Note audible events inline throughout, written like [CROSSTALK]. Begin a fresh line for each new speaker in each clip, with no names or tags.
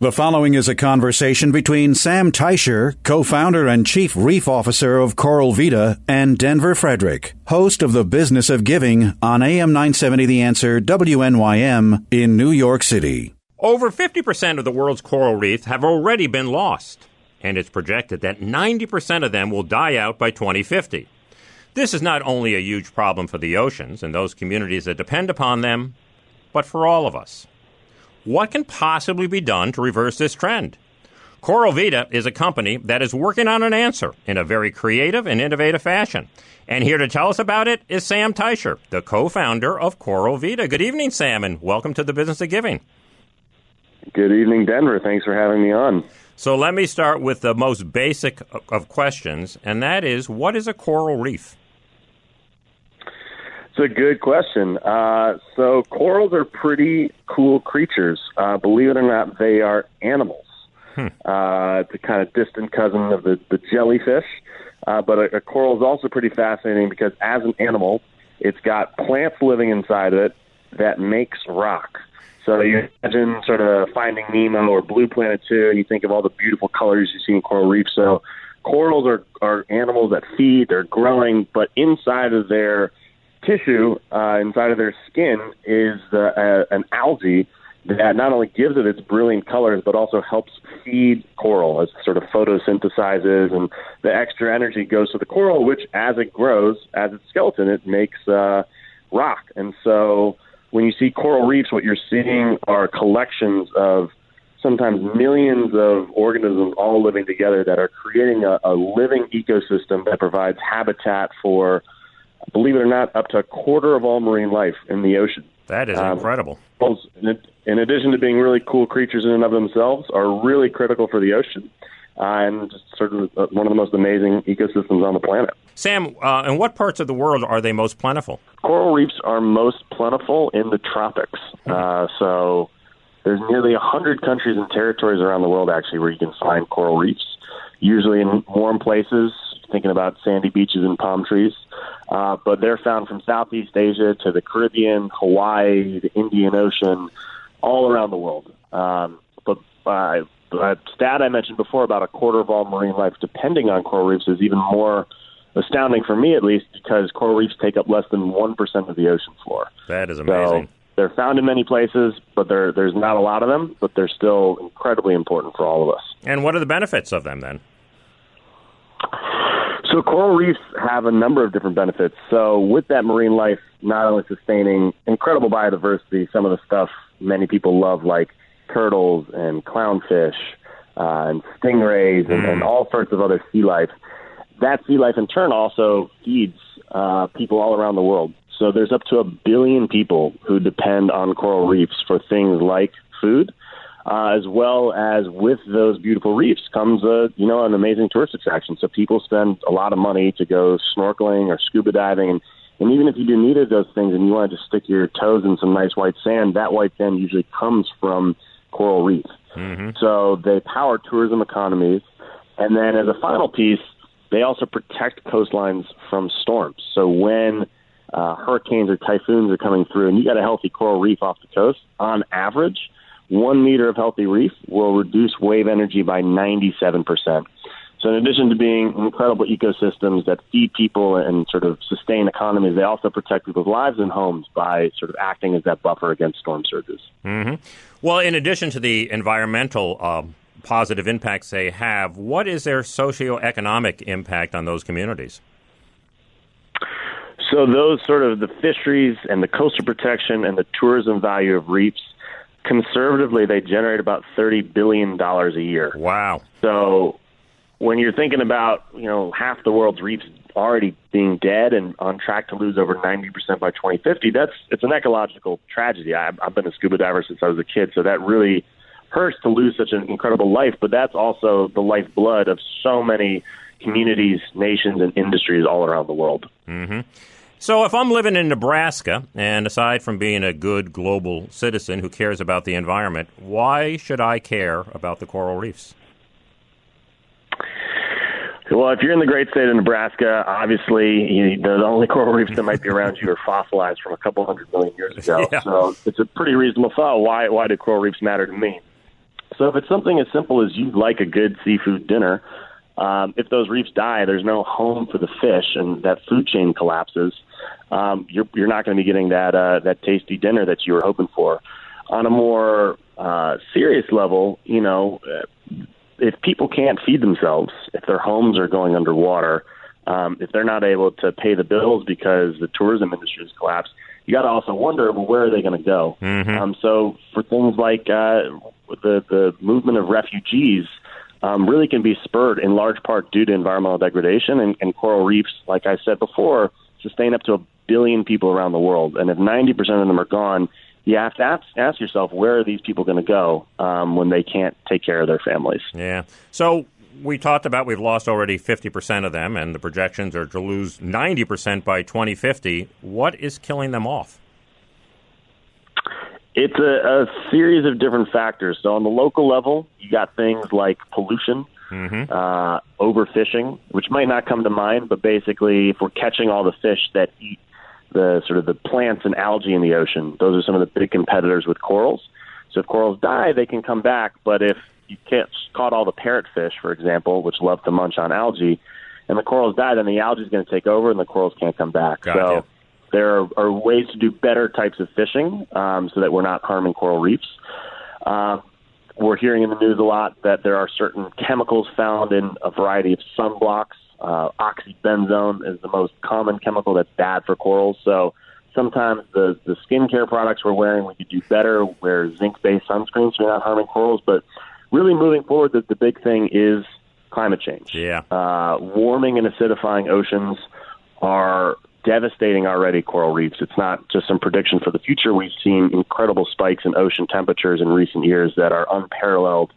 The following is a conversation between Sam Teicher, co-founder and chief reef officer of Coral Vita, and Denver Frederick, host of The Business of Giving on AM 970 The Answer WNYM in New York City.
Over 50% of the world's coral reefs have already been lost, and it's projected that 90% of them will die out by 2050. This is not only a huge problem for the oceans and those communities that depend upon them, but for all of us. What can possibly be done to reverse this trend? Coral Vita is a company that is working on an answer in a very creative and innovative fashion. And here to tell us about it is Sam Teicher, the co founder of Coral Vita. Good evening, Sam, and welcome to the Business of Giving.
Good evening, Denver. Thanks for having me on.
So let me start with the most basic of questions, and that is what is a coral reef?
It's a good question. Uh, so corals are pretty cool creatures. Uh, believe it or not, they are animals. Hmm. Uh, it's a kind of distant cousin of the, the jellyfish. Uh, but a, a coral is also pretty fascinating because as an animal, it's got plants living inside of it that makes rock. So you imagine sort of Finding Nemo or Blue Planet 2, and you think of all the beautiful colors you see in coral reefs. So corals are, are animals that feed, they're growing, but inside of their tissue uh, inside of their skin is uh, an algae that not only gives it its brilliant colors, but also helps feed coral as sort of photosynthesizes, and the extra energy goes to the coral, which as it grows, as its skeleton, it makes uh, rock. And so when you see coral reefs, what you're seeing are collections of sometimes millions of organisms all living together that are creating a, a living ecosystem that provides habitat for believe it or not, up to a quarter of all marine life in the ocean.
That is um, incredible.
In addition to being really cool creatures in and of themselves, are really critical for the ocean. Uh, and sort of uh, one of the most amazing ecosystems on the planet.
Sam, uh, in what parts of the world are they most plentiful?
Coral reefs are most plentiful in the tropics. Uh, so there's nearly 100 countries and territories around the world, actually, where you can find coral reefs, usually in warm places, thinking about sandy beaches and palm trees. Uh, but they're found from Southeast Asia to the Caribbean, Hawaii, the Indian Ocean, all around the world. Um, but uh, a stat I mentioned before about a quarter of all marine life depending on coral reefs is even more astounding for me, at least, because coral reefs take up less than 1% of the ocean floor.
That is amazing.
So they're found in many places, but there's not a lot of them, but they're still incredibly important for all of us.
And what are the benefits of them then?
So coral reefs have a number of different benefits. So with that marine life, not only sustaining incredible biodiversity, some of the stuff many people love, like turtles and clownfish uh, and stingrays and, and all sorts of other sea life. That sea life, in turn, also feeds uh, people all around the world. So there's up to a billion people who depend on coral reefs for things like food uh, as well as with those beautiful reefs comes a you know an amazing tourist attraction. So people spend a lot of money to go snorkeling or scuba diving, and and even if you do neither of those things and you want to just stick your toes in some nice white sand, that white sand usually comes from coral reef. Mm-hmm. So they power tourism economies, and then as a final piece, they also protect coastlines from storms. So when uh, hurricanes or typhoons are coming through, and you got a healthy coral reef off the coast, on average, one meter of healthy reef will reduce wave energy by 97%. So, in addition to being incredible ecosystems that feed people and sort of sustain economies, they also protect people's lives and homes by sort of acting as that buffer against storm surges.
Mm-hmm. Well, in addition to the environmental uh, positive impacts they have, what is their socioeconomic impact on those communities?
So, those sort of the fisheries and the coastal protection and the tourism value of reefs conservatively they generate about thirty billion dollars a year.
Wow!
So when you're thinking about you know half the world's reefs already being dead and on track to lose over 90% by 2050, that's it's an ecological tragedy. I, I've been a scuba diver since I was a kid, so that really hurts to lose such an incredible life, but that's also the lifeblood of so many communities, nations, and industries all around the world.
Mm-hmm. So, if I'm living in Nebraska, and aside from being a good global citizen who cares about the environment, why should I care about the coral reefs?
Well, if you're in the great state of Nebraska, obviously you, the only coral reefs that might be around you are fossilized from a couple hundred million years ago. [LAUGHS]
Yeah.
So it's a pretty reasonable thought. Why why do coral reefs matter to me? So if it's something as simple as you like a good seafood dinner, um, if those reefs die, there's no home for the fish, and that food chain collapses. Um, you're you're not going to be getting that uh, that tasty dinner that you were hoping for. On a more uh, serious level, you know, uh, if people can't feed themselves, if their homes are going underwater, um, if they're not able to pay the bills because the tourism industry has collapsed, you got to also wonder, well, where are they going to go? Um, so for things like uh, the the movement of refugees, um, really can be spurred in large part due to environmental degradation and, and coral reefs. Like I said before, sustain up to a billion people around the world, and if 90% of them are gone, you have to ask, ask yourself where are these people going to go um, when they can't take care of their families.
Yeah. So we talked about we've lost already 50% of them, and the projections are to lose 90% by 2050. What is killing them off?
It's a, a series of different factors. So on the local level, you got things like pollution, uh, overfishing, which might not come to mind, but basically, if we're catching all the fish that eat the sort of the plants and algae in the ocean, those are some of the big competitors with corals. So if corals die, they can come back, but if you can't caught all the parrotfish, for example, which love to munch on algae, and the corals die, then the algae is going to take over, and the corals can't come back.
Gotcha.
So there are, are ways to do better types of fishing um, so that we're not harming coral reefs. Uh, we're hearing in the news a lot that there are certain chemicals found in a variety of sunblocks. Uh, oxybenzone is the most common chemical that's bad for corals. So sometimes the the skincare products we're wearing, we could do better. Wear zinc-based sunscreens so you're not harming corals. But really moving forward, the, the big thing is climate change.
Yeah.
Uh, warming and acidifying oceans are devastating already coral reefs. It's not just some prediction for the future. We've seen incredible spikes in ocean temperatures in recent years that are unparalleled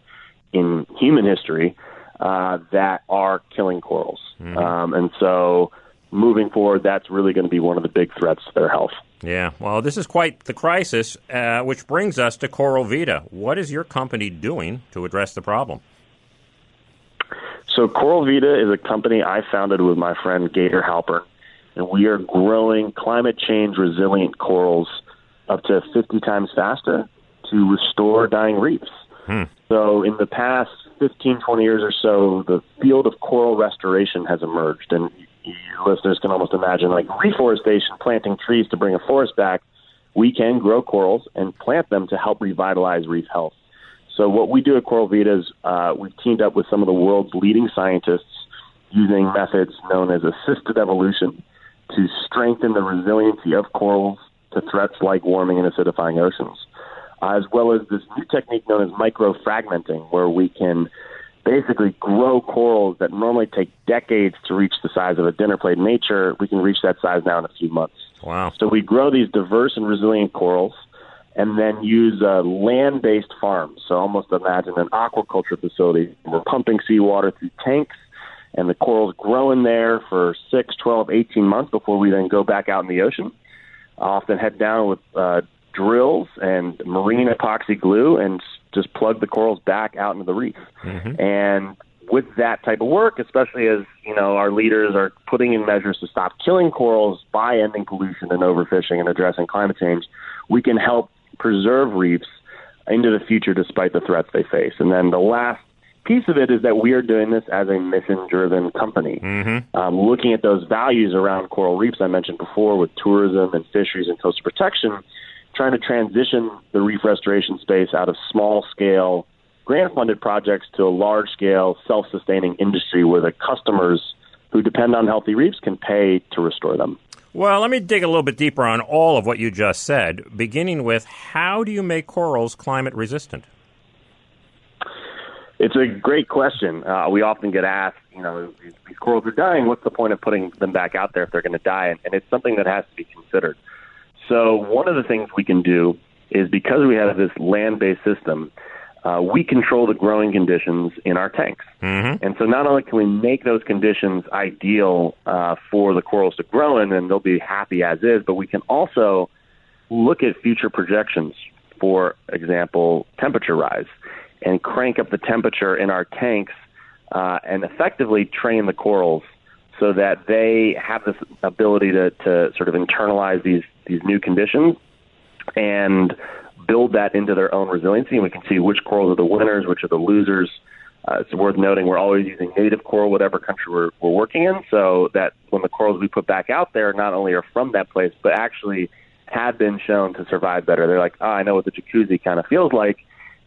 in human history uh, that are killing corals. Um, and so moving forward, that's really going to be one of the big threats to their health.
Yeah, well, this is quite the crisis, uh, which brings us to Coral Vita. What is your company doing to address the problem?
So Coral Vita is a company I founded with my friend Gator Halpern, and we are growing climate change resilient corals up to 50 times faster to restore dying reefs. So in the past 15, 20 years or so, the field of coral restoration has emerged, and your listeners can almost imagine like reforestation, planting trees to bring a forest back. We can grow corals and plant them to help revitalize reef health. So what we do at Coral Vita is uh, we've teamed up with some of the world's leading scientists using methods known as assisted evolution to strengthen the resiliency of corals to threats like warming and acidifying oceans, as well as this new technique known as microfragmenting, where we can basically grow corals that normally take decades to reach the size of a dinner plate in nature. We can reach that size now in a few months.
Wow.
So we grow these diverse and resilient corals and then use uh, land-based farms. So almost imagine an aquaculture facility. We're pumping seawater through tanks, and the corals grow in there for 6, 12, 18 months before we then go back out in the ocean. I often head down with uh, drills and marine epoxy glue and just plug the corals back out into the reef. And with that type of work, especially as you know our leaders are putting in measures to stop killing corals by ending pollution and overfishing and addressing climate change, we can help preserve reefs into the future despite the threats they face. And then the last piece of it is that we are doing this as a mission-driven company, um, looking at those values around coral reefs I mentioned before with tourism and fisheries and coastal protection, trying to transition the reef restoration space out of small-scale grant-funded projects to a large-scale, self-sustaining industry where the customers who depend on healthy reefs can pay to restore them.
Well, let me dig a little bit deeper on all of what you just said, beginning with how do you make corals climate resistant?
It's a great question. Uh, we often get asked, you know, these, corals are dying. What's the point of putting them back out there if they're going to die? And, and it's something that has to be considered. So one of the things we can do is because we have this land-based system, uh, we control the growing conditions in our tanks.
Mm-hmm.
And so not only can we make those conditions ideal uh, for the corals to grow in and they'll be happy as is, but we can also look at future projections, for example, temperature rise, and crank up the temperature in our tanks uh, and effectively train the corals so that they have this ability to, to sort of internalize these, these new conditions and build that into their own resiliency. And we can see which corals are the winners, which are the losers. Uh, it's worth noting we're always using native coral, whatever country we're, we're working in, so that when the corals we put back out there not only are from that place, but actually have been shown to survive better. They're like, oh, I know what the jacuzzi kind of feels like,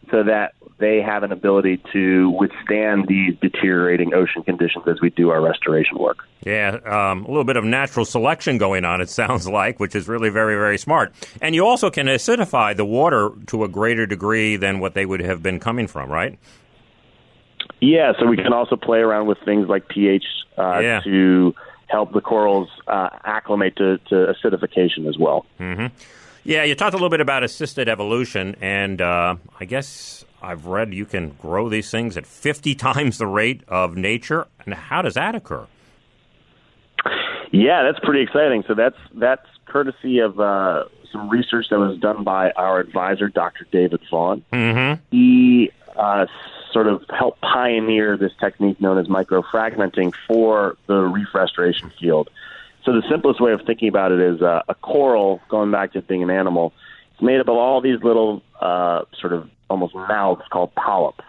so that they have an ability to withstand these deteriorating ocean conditions as we do our restoration work.
Yeah, um, a little bit of natural selection going on, it sounds like, which is really very, very smart. And you also can acidify the water to a greater degree than what they would have been coming from, right?
Yeah, so we can also play around with things like pH uh,
Yeah.
to help the corals uh, acclimate to, to acidification as well.
Yeah, you talked a little bit about assisted evolution, and uh, I guess I've read you can grow these things at 50 [LAUGHS] times the rate of nature. And how does that occur?
Yeah, that's pretty exciting. So that's that's courtesy of uh, some research that was done by our advisor, Dr. David Vaughan.
Mm-hmm.
He uh, sort of helped pioneer this technique known as microfragmenting for the reef restoration field. So the simplest way of thinking about it is uh, a coral, going back to being an animal, it's made up of all these little uh, sort of almost mouths called polyps.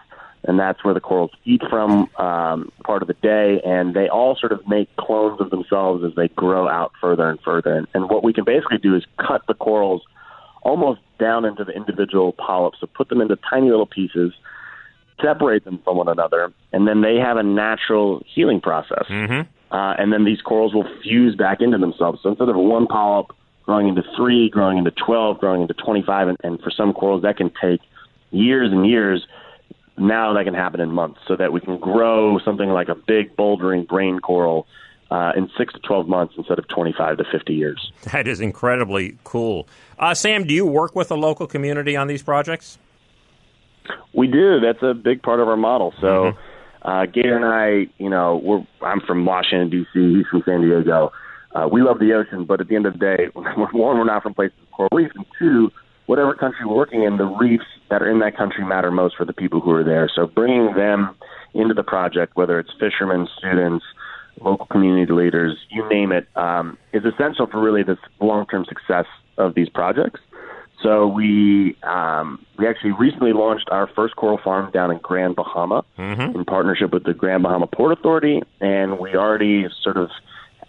And that's where the corals eat from um, part of the day, and they all sort of make clones of themselves as they grow out further and further. And, and what we can basically do is cut the corals almost down into the individual polyps, so put them into tiny little pieces, separate them from one another, and then they have a natural healing process.
Mm-hmm.
Uh, and then these corals will fuse back into themselves. So instead of one polyp growing into three, growing into 12, growing into 25, and, and for some corals that can take years and years, now that can happen in months so that we can grow something like a big bouldering brain coral uh, in six to 12 months instead of 25 to 50 years.
That is incredibly cool. Uh, Sam, do you work with the local community on these projects?
We do. That's a big part of our model. So, uh, Gator and I, you know, we're I'm from Washington D.C. He's from San Diego. Uh, we love the ocean, but at the end of the day, [LAUGHS] one, we're not from places with coral reefs, and two, whatever country we're working in, the reefs that are in that country matter most for the people who are there. So, bringing them into the project, whether it's fishermen, students, local community leaders, you name it, um, is essential for really the long-term success of these projects. So we um, we actually recently launched our first coral farm down in Grand Bahama in partnership with the Grand Bahama Port Authority, and we already sort of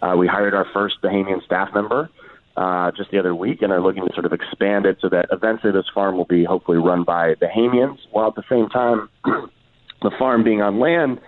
uh, we hired our first Bahamian staff member uh, just the other week, and are looking to sort of expand it so that eventually this farm will be hopefully run by Bahamians, while at the same time [CLEARS THROAT] the farm being on land,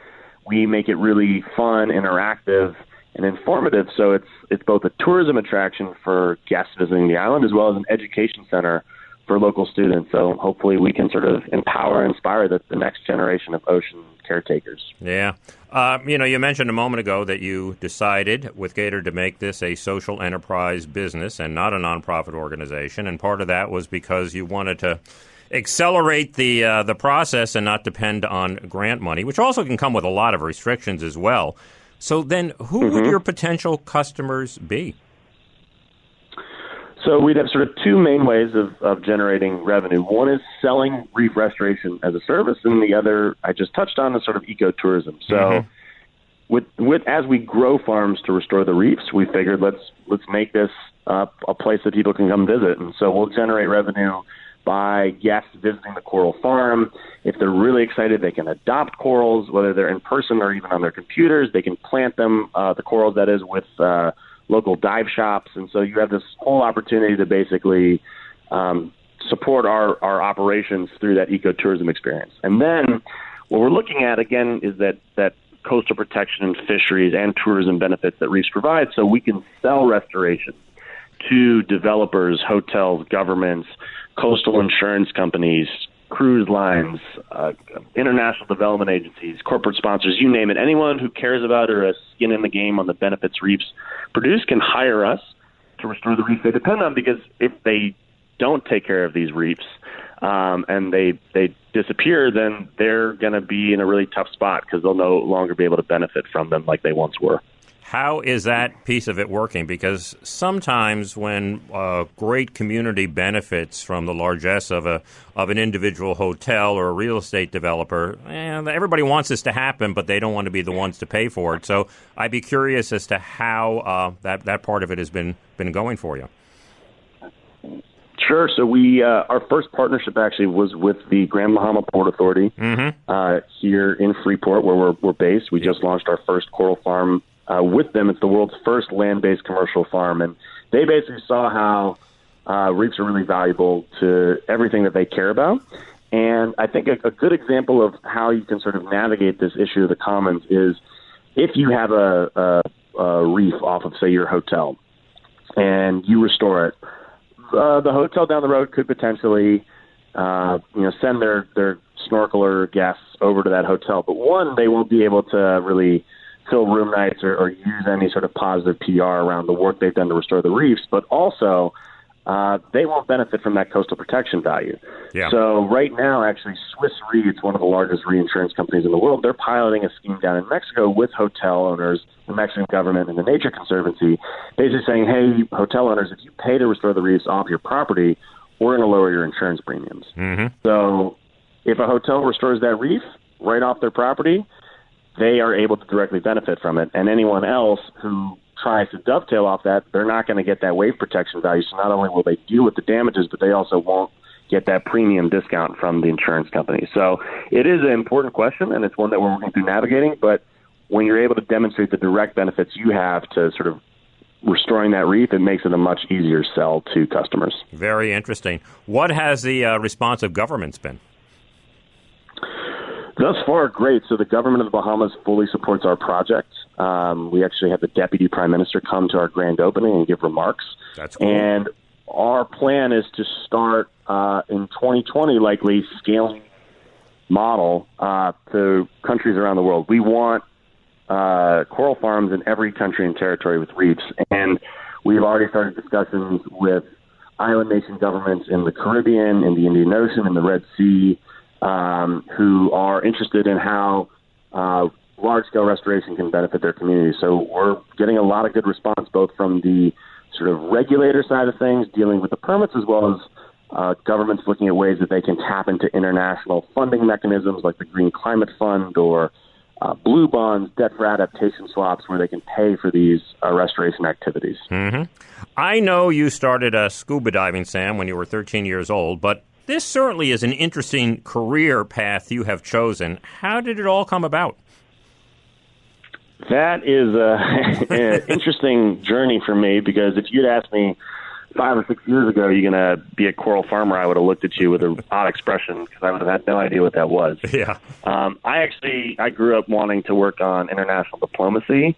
we make it really fun, interactive, and informative. So it's it's both a tourism attraction for guests visiting the island as well as an education center for local students. So hopefully we can sort of empower and inspire the, the next generation of ocean caretakers.
Yeah. Uh, you know, you mentioned a moment ago that you decided with Gator to make this a social enterprise business and not a nonprofit organization, and part of that was because you wanted to accelerate the uh, the process and not depend on grant money, which also can come with a lot of restrictions as well. So then, who would your potential customers be?
So we'd have sort of two main ways of, of generating revenue. One is selling reef restoration as a service, and the other I just touched on is sort of ecotourism. So with with as we grow farms to restore the reefs, we figured let's let's make this uh, a place that people can come visit, and so we'll generate revenue by guests visiting the coral farm. If they're really excited, they can adopt corals, whether they're in person or even on their computers. They can plant them, uh, the corals that is, with uh, local dive shops, and so you have this whole opportunity to basically um, support our our operations through that ecotourism experience. And then what we're looking at again is that that coastal protection and fisheries and tourism benefits that reefs provide, so we can sell restoration to developers, hotels, governments, coastal insurance companies, cruise lines, uh, international development agencies, corporate sponsors, you name it. Anyone who cares about or has skin in the game on the benefits reefs produce can hire us to restore the reefs they depend on because if they don't take care of these reefs, um, and they they disappear, then they're going to be in a really tough spot because they'll no longer be able to benefit from them like they once were.
How is that piece of it working? Because sometimes when a great community benefits from the largesse of a of an individual hotel or a real estate developer, eh, everybody wants this to happen, but they don't want to be the ones to pay for it. So I'd be curious as to how uh, that that part of it has been been going for you.
Sure. So we uh, our first partnership actually was with the Grand Bahama Port Authority mm-hmm. uh, here in Freeport, where we're, we're based. We just launched our first coral farm uh, with them. It's the world's first land-based commercial farm, and they basically saw how uh, reefs are really valuable to everything that they care about. And I think a, a good example of how you can sort of navigate this issue of the commons is if you have a, a, a reef off of, say, your hotel, and you restore it. Uh, the hotel down the road could potentially, uh, you know, send their their snorkeler guests over to that hotel. But one, they won't be able to really fill room nights or, or use any sort of positive PR around the work they've done to restore the reefs, but also uh, they won't benefit from that coastal protection value.
Yeah.
So right now, actually, Swiss Re, it's one of the largest reinsurance companies in the world. They're piloting a scheme down in Mexico with hotel owners, the Mexican government, and the Nature Conservancy, basically saying, "Hey, hotel owners, if you pay to restore the reefs off your property, we're going to lower your insurance premiums."
Mm-hmm.
So if a hotel restores that reef right off their property, they are able to directly benefit from it. And anyone else who tries to dovetail off that, they're not going to get that wave protection value. So not only will they deal with the damages, but they also won't get that premium discount from the insurance company. So it is an important question, and it's one that we're working through navigating. But when you're able to demonstrate the direct benefits you have to sort of restoring that reef, it makes it a much easier sell to customers.
Very interesting. What has the uh, response of governments been?
Thus far, great. So the government of the Bahamas fully supports our project. Um, we actually had the deputy prime minister come to our grand opening and give remarks.
That's cool.
And our plan is to start uh, in 2020, likely scaling model uh, to countries around the world. We want uh, coral farms in every country and territory with reefs, and we've already started discussions with island nation governments in the Caribbean, in the Indian Ocean, in the Red Sea um, who are interested in how uh, large scale restoration can benefit their community. So we're getting a lot of good response both from the sort of regulator side of things, dealing with the permits, as well as uh, governments looking at ways that they can tap into international funding mechanisms like the Green Climate Fund or uh, blue bonds, debt for adaptation swaps, where they can pay for these uh, restoration activities.
Mm-hmm. I know you started uh, scuba diving, Sam, when you were 13 years old, but this certainly is an interesting career path you have chosen. How did it all come about?
That is [LAUGHS] an interesting journey for me because if you'd asked me five or six years ago, you're going to be a coral farmer, I would have looked at you with an odd expression because I would have had no idea what that was. [LAUGHS]
Yeah.
Um, I actually I grew up wanting to work on international diplomacy.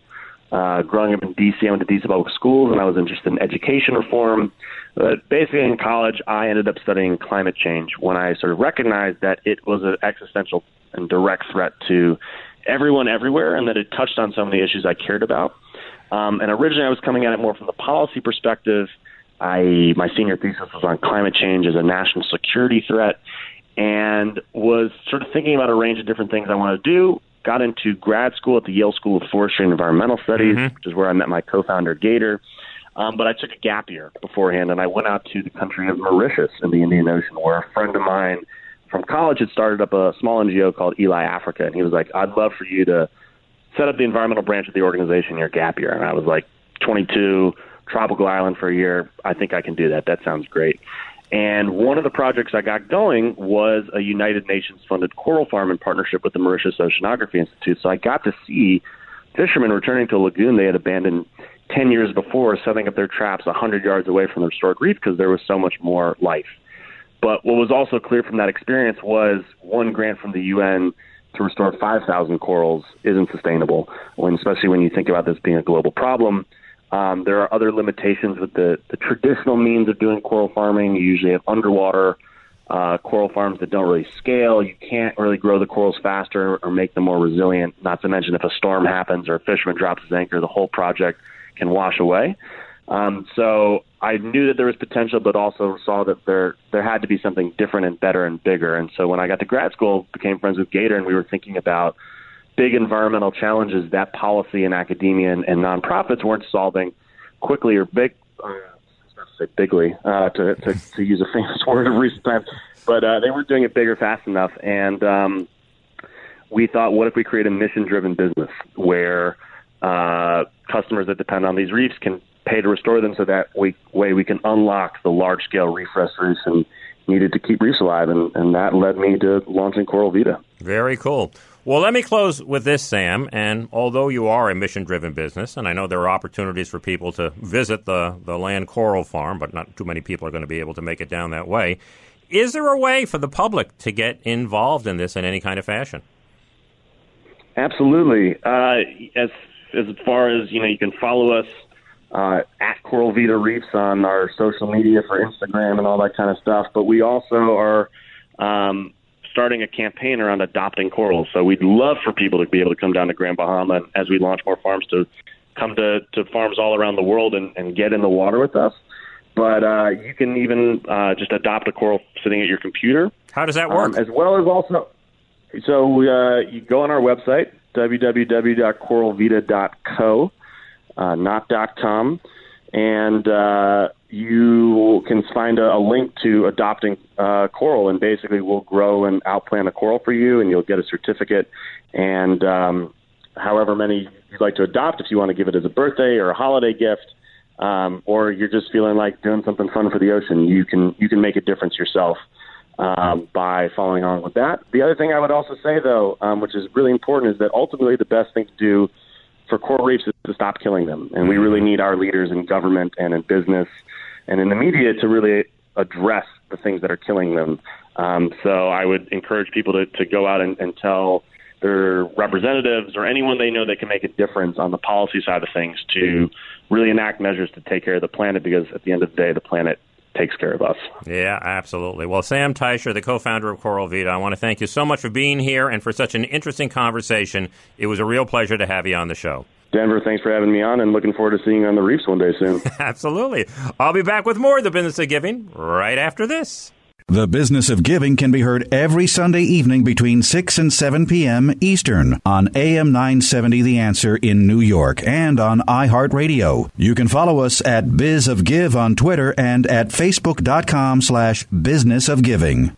Uh, growing up in D.C., I went to D.C. public schools, and I was interested in education reform. But basically, in college, I ended up studying climate change when I sort of recognized that it was an existential and direct threat to everyone everywhere, and that it touched on some of the issues I cared about. Um, and originally, I was coming at it more from the policy perspective. I my senior thesis was on climate change as a national security threat, and was sort of thinking about a range of different things I wanted to do. Got into grad school at the Yale School of Forestry and Environmental Studies, mm-hmm. which is where I met my co-founder Gator. Um, but I took a gap year beforehand, and I went out to the country of Mauritius in the Indian Ocean, where a friend of mine from college had started up a small NGO called Eli Africa, and he was like, "I'd love for you to set up the environmental branch of the organization your gap year." And I was like, "22, tropical island for a year. I think I can do that. That sounds great." And one of the projects I got going was a United Nations funded coral farm in partnership with the Mauritius Oceanography Institute. So I got to see fishermen returning to a lagoon they had abandoned 10 years before setting up their traps 100 yards away from the restored reef because there was so much more life. But what was also clear from that experience was one grant from the UN to restore 5,000 corals isn't sustainable, when, especially when you think about this being a global problem. Um, there are other limitations with the, the traditional means of doing coral farming. You usually have underwater uh, coral farms that don't really scale. You can't really grow the corals faster or make them more resilient. Not to mention if a storm happens or a fisherman drops his anchor, the whole project can wash away. Um, so I knew that there was potential, but also saw that there there had to be something different and better and bigger. And so when I got to grad school, became friends with Gator, and we were thinking about big environmental challenges that policy and academia and, and nonprofits weren't solving quickly or big. Uh, say bigly uh, to, to to use a famous [LAUGHS] word of recent times, but uh, they weren't doing it big or fast enough. And um, we thought, what if we create a mission-driven business where uh, customers that depend on these reefs can pay to restore them, so that we, way we can unlock the large-scale reef restoration needed to keep reefs alive, and, and that led me to launching Coral Vita.
Very cool. Well, let me close with this, Sam. And although you are a mission driven business, and I know there are opportunities for people to visit the, the land coral farm, but not too many people are going to be able to make it down that way, is there a way for the public to get involved in this in any kind of fashion?
Absolutely. Uh, as as far as you know, you can follow us uh, at Coral Vita Reefs on our social media for Instagram and all that kind of stuff. But we also are um, starting a campaign around adopting corals. So we'd love for people to be able to come down to Grand Bahama as we launch more farms to come to, to farms all around the world and, and get in the water with us. But uh, you can even uh, just adopt a coral sitting at your computer.
How does that work?
Um, as well as also, so uh, you go on our website www.coralvita.co, uh, not .com, and uh, you can find a, a link to adopting uh, coral, and basically we'll grow and outplant a coral for you, and you'll get a certificate. And um, however many you'd like to adopt, if you want to give it as a birthday or a holiday gift, um, or you're just feeling like doing something fun for the ocean, you can you can make a difference yourself um, by following on with that. The other thing I would also say, though, um, which is really important, is that ultimately the best thing to do for coral reefs is to stop killing them, and we really need our leaders in government and in business and in the media to really address the things that are killing them. Um, so I would encourage people to, to go out and, and tell their representatives or anyone they know that can make a difference on the policy side of things to really enact measures to take care of the planet because at the end of the day, the planet takes care of us.
Yeah, absolutely. Well, Sam Teicher, the co-founder of Coral Vita, I want to thank you so much for being here and for such an interesting conversation. It was a real pleasure to have you on the show.
Denver, thanks for having me on and looking forward to seeing you on the reefs one day soon. [LAUGHS]
Absolutely. I'll be back with more of the business of giving right after this.
The Business of Giving can be heard every Sunday evening between 6 and 7 p.m. Eastern on AM 970 The Answer in New York and on iHeartRadio. You can follow us at Biz of Give on Twitter and at Facebook.com slash Business of Giving.